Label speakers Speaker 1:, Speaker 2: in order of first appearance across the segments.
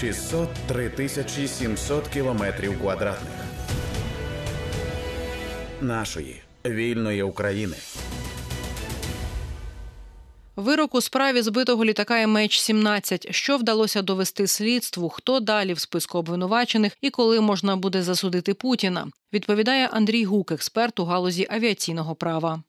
Speaker 1: 603 тисячі 700 кілометрів квадратних нашої вільної України.
Speaker 2: Вирок у справі збитого літака MH17. Що вдалося довести слідству? Хто далі в списку обвинувачених і коли можна буде засудити Путіна? Відповідає Андрій Гук, експерт у галузі авіаційного права.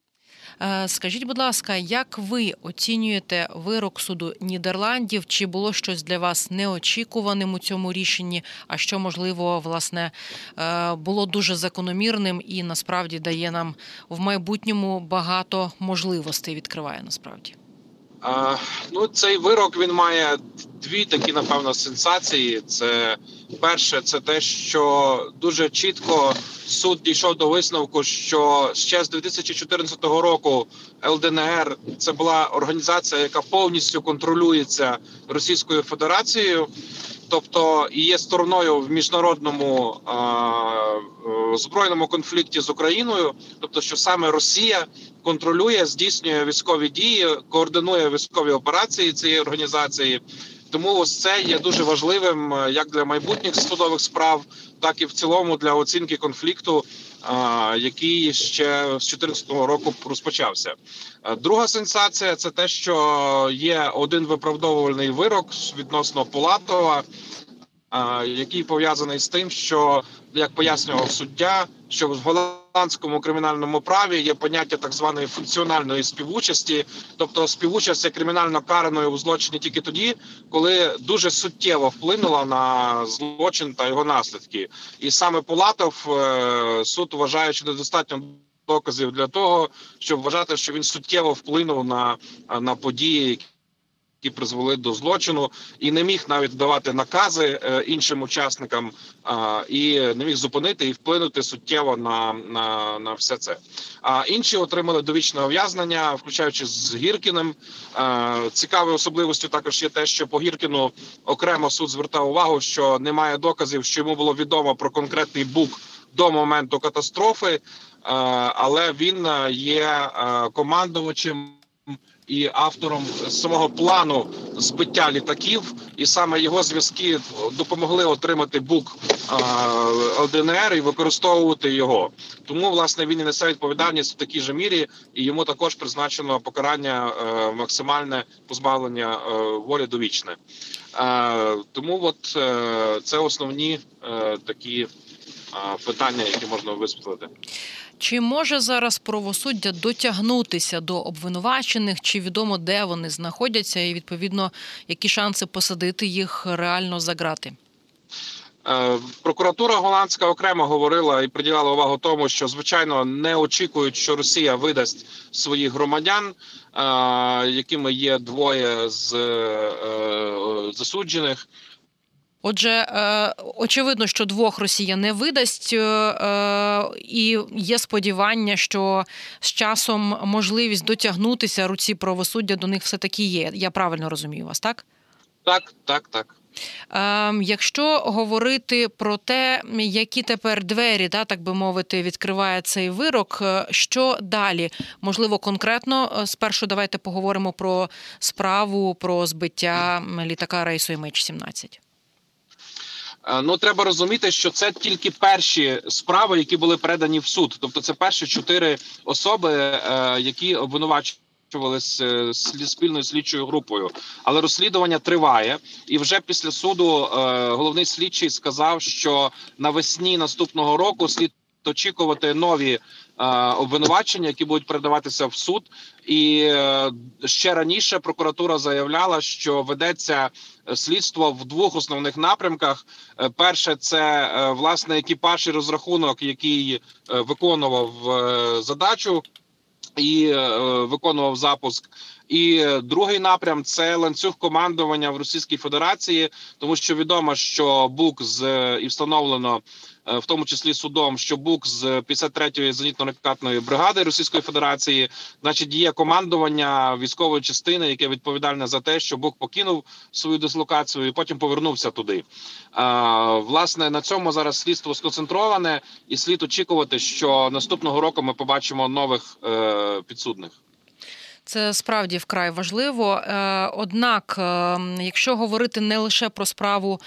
Speaker 2: Е, Скажіть, будь ласка, як ви оцінюєте вирок суду Нідерландів? Чи було щось для вас неочікуваним у цьому рішенні? А що можливо власне е, було дуже закономірним і насправді дає нам в майбутньому багато можливостей відкриває насправді?
Speaker 3: А, ну, цей вирок він має дві такі, напевно, сенсації. Це перше, це те, що дуже чітко суд дійшов до висновку, що ще з 2014 року ЛДНР це була організація, яка повністю контролюється Російською Федерацією. Тобто є стороною в міжнародному е, збройному конфлікті з Україною, тобто, що саме Росія контролює, здійснює військові дії, координує військові операції цієї організації. Тому ось це є дуже важливим е, як для майбутніх судових справ, так і в цілому для оцінки конфлікту, який ще з 2014 року розпочався. Е, Друга сенсація це те, що є один виправдовувальний вирок відносно Полатова, а, який пов'язаний з тим, що як пояснював суддя, що в голландському кримінальному праві є поняття так званої функціональної співучасті, тобто співучасть є кримінально караною у злочині тільки тоді, коли дуже суттєво вплинула на злочин та його наслідки, і саме Полатов е, суд вважає, що недостатньо доказів для того, щоб вважати, що він суттєво вплинув на, на події, які призвели до злочину, і не міг навіть давати накази е, іншим учасникам, і не міг зупинити і вплинути суттєво на, на, на все це. А інші отримали довічне ув'язнення, включаючи з Гіркіним. Е, Цікавою особливостю також є те, що по Гіркіну окремо суд звертав увагу, що немає доказів, що йому було відомо про конкретний бук до моменту катастрофи, е, але він є командувачем і автором самого плану збиття літаків, і саме його зв'язки допомогли отримати бук ЛДНР і використовувати його. Тому власне він і несе відповідальність в такій же мірі, і йому також призначено покарання е, максимальне позбавлення е, волі довічне. Е, тому от це основні такі питання, які можна висвітлити.
Speaker 2: Чи може зараз правосуддя дотягнутися до обвинувачених? Чи відомо де вони знаходяться, і відповідно які шанси посадити їх реально за грати?
Speaker 3: Е, Прокуратура голландська окремо говорила і приділяла увагу тому, що звичайно не очікують, що Росія видасть своїх громадян, е, якими є двоє з е, засуджених.
Speaker 2: Отже, е, очевидно, що двох Росія не видасть, е, е, і є сподівання, що з часом можливість дотягнутися руці правосуддя до них все таки є. Я правильно розумію вас, так?
Speaker 3: Так, так, так.
Speaker 2: Ем, Якщо говорити про те, які тепер двері, да, так би мовити, відкриває цей вирок, що далі? Можливо, конкретно спершу давайте поговоримо про справу про збиття літака рейсу MH17.
Speaker 3: Е, Ну треба розуміти, що це тільки перші справи, які були передані в суд. Тобто, це перші чотири особи, е, які обвинувачувалися е, слід- спільною слідчою групою. Але розслідування триває, і вже після суду е, головний слідчий сказав, що навесні наступного року слід очікувати нові е, обвинувачення, які будуть передаватися в суд. І е, ще раніше прокуратура заявляла, що ведеться е, слідство в двох основних напрямках. Е, Перше це власне екіпаж і розрахунок, який виконував задачу і виконував запуск. І другий напрям це ланцюг командування в Російській Федерації, тому що відомо, що БУК з і встановлено в тому числі судом, що БУК з 53-ї зенітно-ракетної бригади Російської Федерації, значить, є командування військової частини, яке відповідальне за те, що БУК покинув свою дислокацію і потім повернувся туди. А, власне на цьому зараз слідство сконцентроване, і слід очікувати, що наступного року ми побачимо нових е, підсудних.
Speaker 2: Це справді вкрай важливо. Е, Однак, е, якщо говорити не лише про справу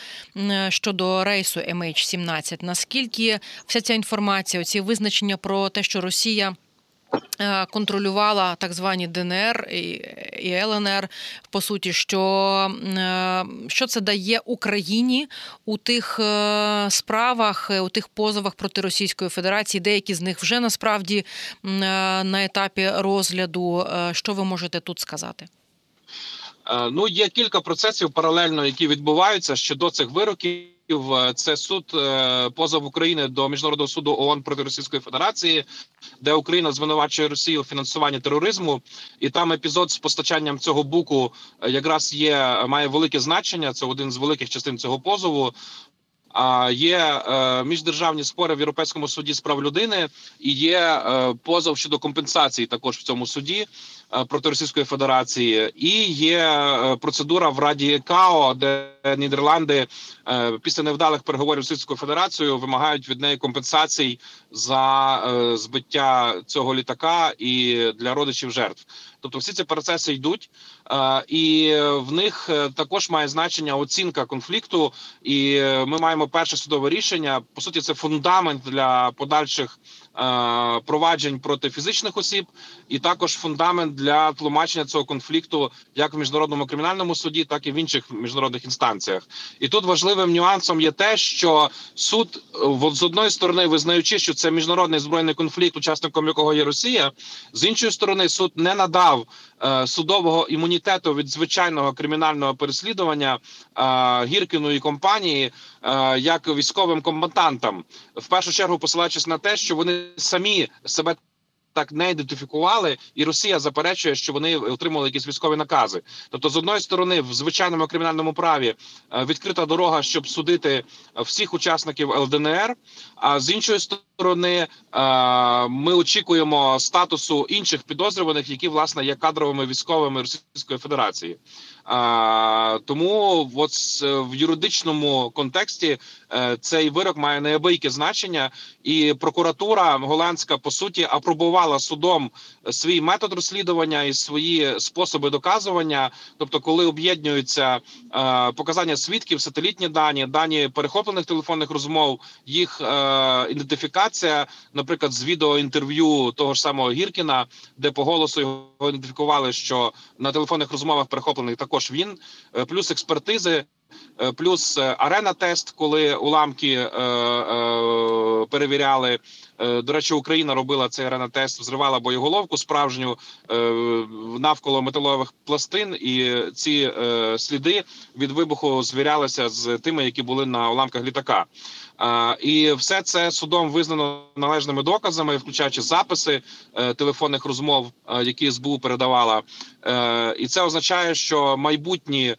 Speaker 2: щодо рейсу MH17, наскільки вся ця інформація, ці визначення про те, що Росія. Е, Контролювала так звані ДНР і ЛНР, по суті, що, е, що це дає Україні у тих е, справах, у тих позовах проти Російської Федерації, деякі з них вже насправді на етапі розгляду. Що ви можете тут сказати?
Speaker 3: Ну, є кілька процесів паралельно, які відбуваються щодо цих вироків. Е, Це суд е, позов України до міжнародного суду ООН проти Російської Федерації, де Україна звинувачує Росію у фінансуванні тероризму, і там епізод з постачанням цього буку е, якраз є має велике значення. Це один з великих частин цього позову. А є міждержавні спори в Європейському суді з прав людини, і є позов щодо компенсації також в цьому суді проти Російської Федерації, і є е, процедура в Раді КАО, де Нідерланди е, після невдалих переговорів з Російською Федерацією вимагають від неї компенсацій за е, збиття цього літака і для родичів жертв. Тобто, всі ці процеси йдуть, е, і в них е, також має значення оцінка конфлікту. І е, ми маємо перше судове рішення. По суті, це фундамент для подальших е, проваджень проти фізичних осіб, і також фундамент для тлумачення цього конфлікту як в міжнародному кримінальному суді, так і в інших міжнародних інстанціях. І тут важливим нюансом є те, що суд е, з одної сторони, визнаючи, що це міжнародний збройний конфлікт, учасником якого є Росія, з іншої сторони, суд не надав е, судового імунітету від звичайного кримінального переслідування е, Гіркіну і компанії е, як військовим комбатантам, в першу чергу посилаючись на те, що вони самі себе. Так не ідентифікували, і Росія заперечує, що вони отримали якісь військові накази. Тобто, з одної сторони, в звичайному кримінальному праві е, відкрита дорога, щоб судити всіх учасників ЛДНР. А з іншої сторони, е, ми очікуємо статусу інших підозрюваних, які власне є кадровими військовими Російської Федерації. Тому от в юридичному контексті е, цей вирок має неабияке значення, і прокуратура голландська по суті апробувала судом свій метод розслідування і свої способи доказування. Тобто, коли об'єднуються е, показання свідків, сателітні дані, дані перехоплених телефонних розмов, їх е, ідентифікація, наприклад, з відеоінтерв'ю того ж самого Гіркіна, де по голосу його ідентифікували, що на телефонних розмовах перехоплених також він, е, плюс експертизи. Е, Плюс е, арена тест, коли уламки е, е, перевіряли. Е, До речі, Україна робила цей арена тест, взривала боєголовку справжню навколо металових пластин, і ці сліди від вибуху звірялися з тими, які були на уламках літака. І все це судом визнано належними доказами, включаючи записи телефонних розмов, які СБУ передавала. І це означає, що майбутні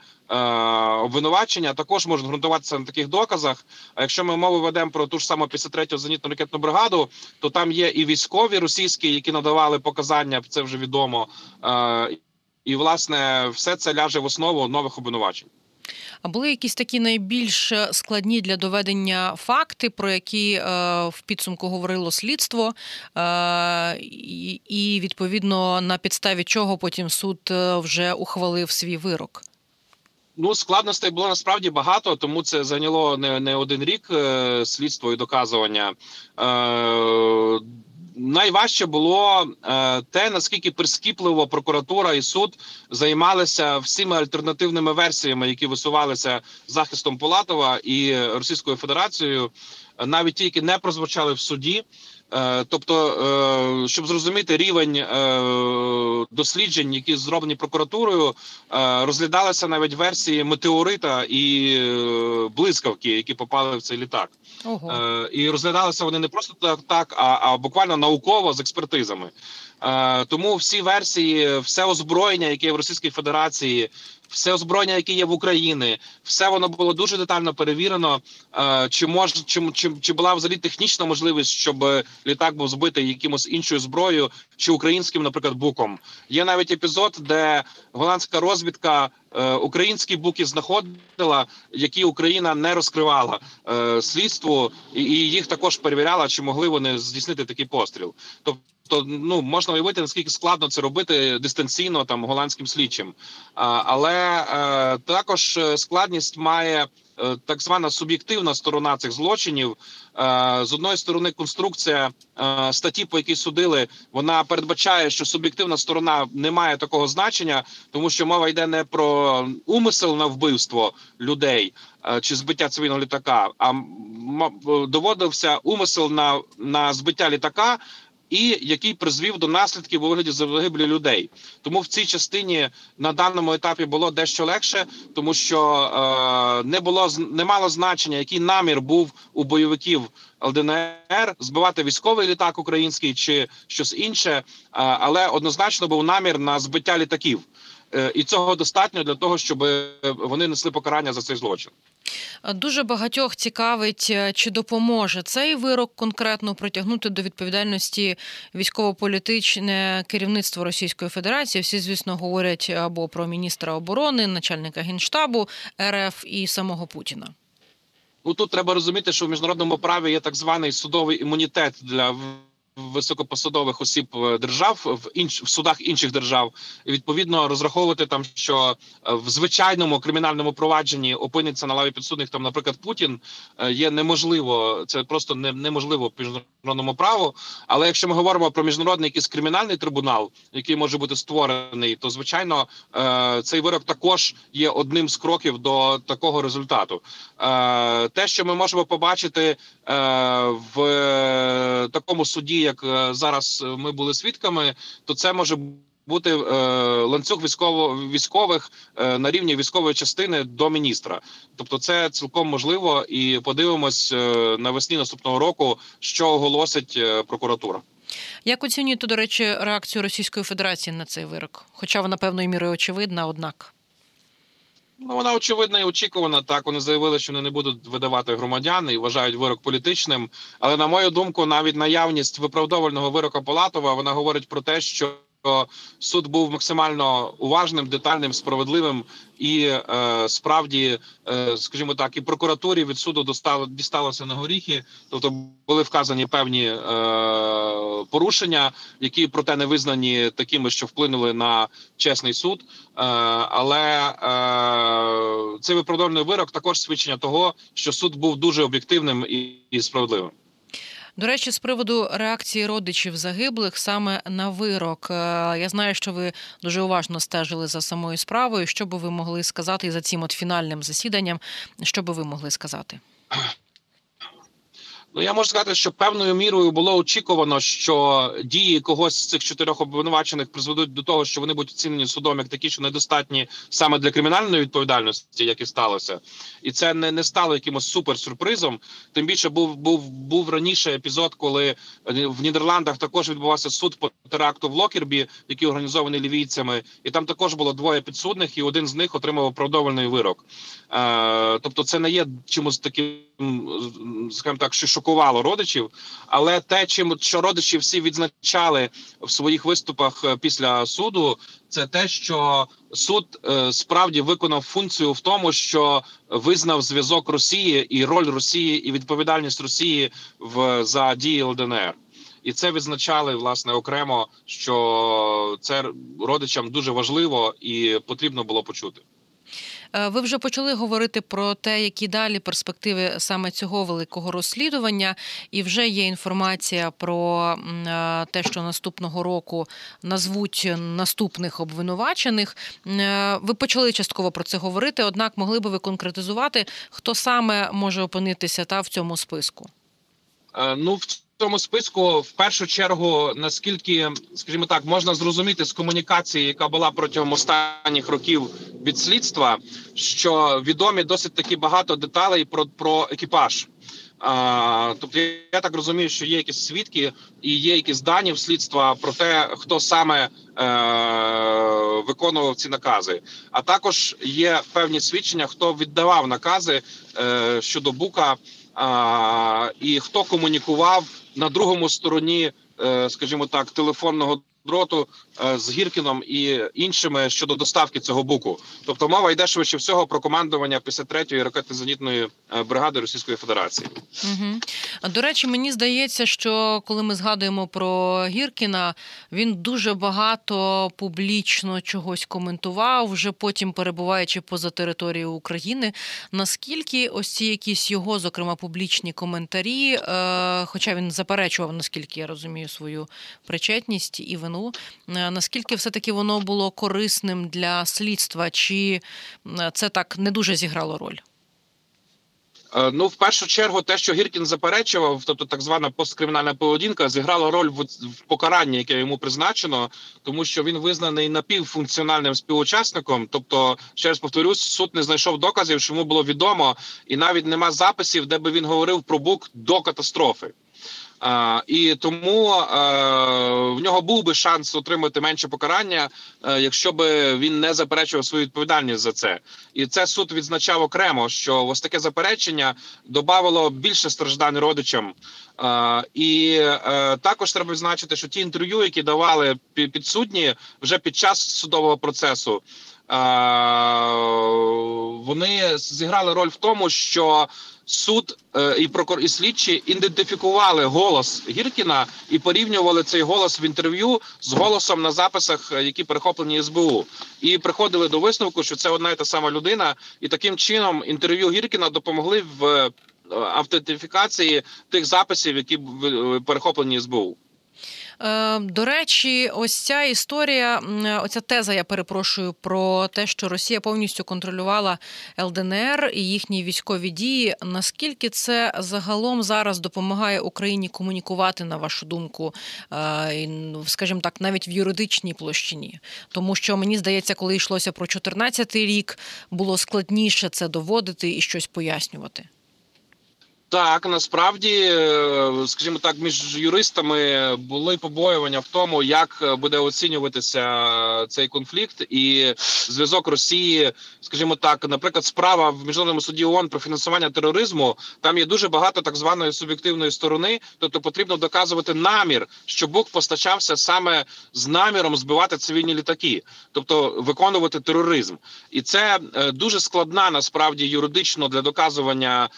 Speaker 3: обвинувачення також можуть ґрунтуватися на таких доказах. А якщо ми мову ведемо про ту ж саму 53-ю зенітну ракетну бригаду, то там є і військові російські, які надавали показання, це вже відомо. Е, і власне все це ляже в основу нових обвинувачень.
Speaker 2: А були якісь такі найбільш складні для доведення факти, про які е, в підсумку говорило слідство, е, і, і відповідно на підставі чого потім суд е, вже ухвалив свій вирок.
Speaker 3: Ну, складностей було насправді багато, тому це зайняло не, не один рік е, слідство і доказування. Е, найважче було е, те, наскільки прискіпливо прокуратура і суд займалися всіма альтернативними версіями, які висувалися захистом Полатова і Російською Федерацією, навіть ті, які не прозвучали в суді. Е, Тобто, е, щоб зрозуміти рівень е, досліджень, які зроблені прокуратурою, розглядалися навіть версії метеорита і блискавки, які попали в цей літак.
Speaker 2: Ого.
Speaker 3: І розглядалися вони не просто так, так а, а буквально науково з експертизами. Тому всі версії, все озброєння, яке є в Російській Федерації, все озброєння, яке є в Україні, все воно було дуже детально перевірено. Чи мож, чи, чи, чи була взагалі технічна можливість, щоб літак був збитий якимось іншою зброєю, чи українським, наприклад, буком? Є навіть епізод, де голландська розвідка е, українські буки знаходила, які Україна не розкривала е, слідству, і, і їх також перевіряла, чи могли вони здійснити такий постріл. Тобто то ну можна уявити наскільки складно це робити дистанційно там голландським слідчим, а, але е, також складність має е, так звана суб'єктивна сторона цих злочинів. Е, з одної сторони, конструкція е, статті, по якій судили, вона передбачає, що суб'єктивна сторона не має такого значення, тому що мова йде не про умисел на вбивство людей е, чи збиття цивільного літака, а доводився умисел на, на збиття літака. І який призвів до наслідків у вигляді загибелі людей, тому в цій частині на даному етапі було дещо легше, тому що е, не було не мало значення, який намір був у бойовиків ЛДНР збивати військовий літак український чи щось інше, е, але однозначно був намір на збиття літаків, і цього достатньо для того, щоб вони несли покарання за цей злочин.
Speaker 2: Дуже багатьох цікавить, е, чи допоможе цей вирок конкретно притягнути до відповідальності військово-політичне керівництво Російської Федерації. Всі, звісно, говорять або про міністра оборони, начальника генштабу РФ і самого Путіна.
Speaker 3: Ну тут треба розуміти, що в міжнародному праві є так званий судовий імунітет для високопосадових осіб е, держав в інш в судах інших держав. І відповідно розраховувати там, що е, в звичайному кримінальному провадженні опиниться на лаві підсудних там, наприклад, Путін е, є неможливо. Це просто не, неможливо по міжнародному праву. Але якщо ми говоримо про міжнародний якийсь кримінальний трибунал, який може бути створений, то звичайно цей вирок також є одним з кроків до такого результату. Те, що ми можемо побачити в такому суді, як е, зараз ми були свідками, то це може бути е, ланцюг військово військових е, на рівні військової частини до міністра. Тобто, це цілком можливо, і подивимось е, навесні наступного року, що оголосить е, прокуратура.
Speaker 2: Як оцінюєте, до речі, реакцію Російської Федерації на цей вирок? Хоча вона певною мірою очевидна, однак.
Speaker 3: Ну, вона очевидна і очікувана. Так вони заявили, що вони не будуть видавати громадян і вважають вирок політичним. Але на мою думку, навіть наявність виправдовального вирока Палатова вона говорить про те, що суд був максимально уважним, детальним, справедливим і е, справді, е, скажімо так, і прокуратурі від суду достало дісталося на горіхи. Тобто були вказані певні е, порушення, які проте не визнані такими, що вплинули на чесний суд. Е, але е, цей виправдовальний вирок також свідчення того, що суд був дуже об'єктивним і, і справедливим.
Speaker 2: До речі, з приводу реакції родичів загиблих саме на вирок. Е, Я знаю, що ви дуже уважно стежили за самою справою. Що би ви могли сказати за цим от фінальним засіданням? Що би ви могли сказати?
Speaker 3: Ну я можу сказати, що певною мірою було очікувано, що дії когось з цих чотирьох обвинувачених призведуть до того, що вони будуть оцінені судом як такі, що недостатні саме для кримінальної відповідальності, як і сталося, і це не, не стало якимось суперсюрпризом. Тим більше був був був раніше епізод, коли в Нідерландах також відбувався суд по теракту в Локербі, який організований лівійцями, і там також було двоє підсудних, і один з них отримав оправдовальний вирок. Е, тобто, це не є чимось таким, скажімо так, що шокувало родичів, але те, чим що родичі всі відзначали в своїх виступах е, після суду, це те, що суд е, справді виконав функцію в тому, що визнав зв'язок Росії і роль Росії і відповідальність Росії в за дії ЛДНР. І це відзначали власне окремо, що це родичам дуже важливо і потрібно було почути.
Speaker 2: Е, Ви вже почали говорити про те, які далі перспективи саме цього великого розслідування, і вже є інформація про е, те, що наступного року назвуть наступних обвинувачених. Е, Ви почали частково про це говорити однак, могли би ви конкретизувати, хто саме може опинитися та в цьому списку?
Speaker 3: Ну в цьому списку в першу чергу, наскільки, скажімо так, можна зрозуміти з комунікації, яка була протягом останніх років від слідства, що відомі досить таки багато деталей про, про екіпаж. Тобто, я так розумію, що є якісь свідки і є якісь дані в слідства про те, хто саме е, виконував ці накази. А також є певні свідчення, хто віддавав накази е, щодо бука, а, і хто комунікував на другому стороні, е, скажімо так, телефонного дроту е, з Гіркіном і іншими щодо доставки цього буку. Тобто мова йде швидше всього про командування 53-ї ракетно-зенітної е, бригади Російської Федерації.
Speaker 2: Угу. До речі, мені здається, що коли ми згадуємо про Гіркіна, він дуже багато публічно чогось коментував, вже потім перебуваючи поза територією України. Наскільки ось ці якісь його, зокрема, публічні коментарі, е, хоча він заперечував, наскільки я розумію, свою причетність і вину, е, наскільки все-таки воно було корисним для слідства, чи е, це так не дуже зіграло роль?
Speaker 3: Е, Ну, в першу чергу, те, що Гіркін заперечував, тобто так звана посткримінальна поведінка, зіграла роль в покаранні, яке йому призначено, тому що він визнаний напівфункціональним співучасником. Тобто, ще раз повторюсь, суд не знайшов доказів, що йому було відомо, і навіть нема записів, де би він говорив про бук до катастрофи. І тому е, в нього був би шанс отримати менше покарання, е, якщо би він не заперечував свою відповідальність за це. І це суд відзначав окремо, що ось таке заперечення додавало більше страждань родичам. Е, і е, також треба відзначити, що ті інтерв'ю, які давали підсудні вже під час судового процесу, вони зіграли роль в тому, що суд е, і прокур і слідчі ідентифікували голос Гіркіна і порівнювали цей голос в інтерв'ю з голосом на записах, е, які перехоплені СБУ, і приходили до висновку, що це одна і та сама людина, і таким чином інтерв'ю Гіркіна допомогли в е, автентифікації тих записів, які перехоплені СБУ.
Speaker 2: Е, До речі, ось ця історія, оця теза, я перепрошую, про те, що Росія повністю контролювала ЛДНР і їхні військові дії. Наскільки це загалом зараз допомагає Україні комунікувати, на вашу думку, е, ну, скажімо так, навіть в юридичній площині? Тому що мені здається, коли йшлося про 14-й рік, було складніше це доводити і щось пояснювати.
Speaker 3: Так, насправді, е, скажімо так, між юристами були побоювання в тому, як е, буде оцінюватися цей конфлікт і зв'язок Росії, скажімо так, наприклад, справа в міжнародному суді ООН про фінансування тероризму. Там є дуже багато так званої суб'єктивної сторони, тобто потрібно доказувати намір, що Бук постачався саме з наміром збивати цивільні літаки, тобто виконувати тероризм, і це е, дуже складна насправді юридично для доказування.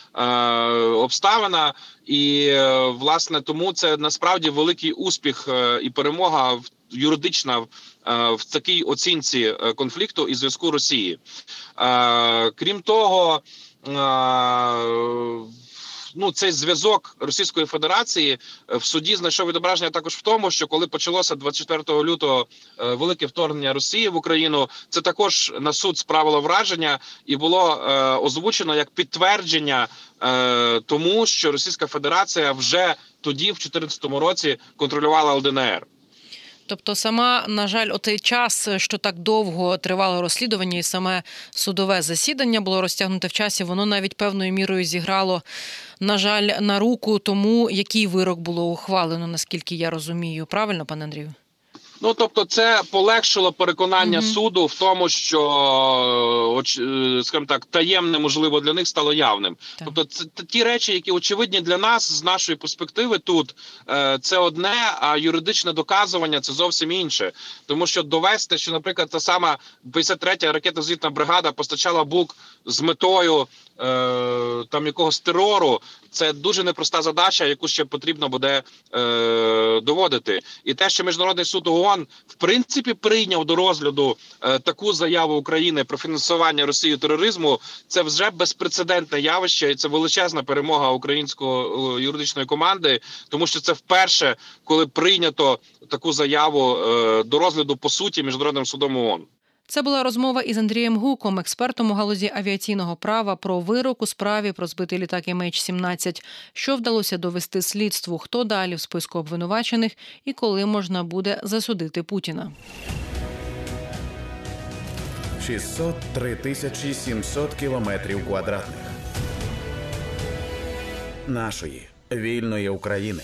Speaker 3: Обставина, і е, власне тому це насправді великий успіх е, і перемога в юридична в, е, такій оцінці конфлікту і зв'язку Росії. Крім того, Ну, цей зв'язок Російської Федерації е, в суді знайшов відображення також в тому, що коли почалося 24 лютого е, велике вторгнення Росії в Україну, це також на суд справило враження і було е, озвучено як підтвердження е, тому, що Російська Федерація вже тоді, в 2014 році, контролювала ЛДНР.
Speaker 2: Тобто, сама, на жаль, отей час, що так довго тривало розслідування, і саме судове засідання було розтягнуте в часі, воно навіть певною мірою зіграло, на жаль, на руку тому, який вирок було ухвалено, наскільки я розумію. Правильно, пане Андрію?
Speaker 3: Ну тобто, це полегшило переконання
Speaker 2: Мгм.
Speaker 3: суду в тому, що оч- е, скажімо так, таємне можливо для них стало явним.
Speaker 2: Так.
Speaker 3: Тобто, це ті речі, які очевидні для нас з нашої перспективи тут, е, це одне, а юридичне доказування це зовсім інше. Тому що довести, що, наприклад, та сама 53-я ракетно-звітна бригада постачала бук з метою е, там якогось терору, це дуже непроста задача, яку ще потрібно буде е, доводити. І те, що міжнародний суд ООН в принципі прийняв до розгляду е, таку заяву України про фінансування Росії тероризму, це вже безпрецедентне явище, і це величезна перемога української юридичної команди, тому що це вперше, коли прийнято таку заяву е, до розгляду по суті міжнародним судом ООН.
Speaker 2: Це була розмова із Андрієм Гуком, експертом у галузі авіаційного права, про вирок у справі про збитий літак MH17, що вдалося довести слідству, хто далі в списку обвинувачених і коли можна буде засудити Путіна.
Speaker 1: 603 тисячі 700 кілометрів квадратних нашої вільної України.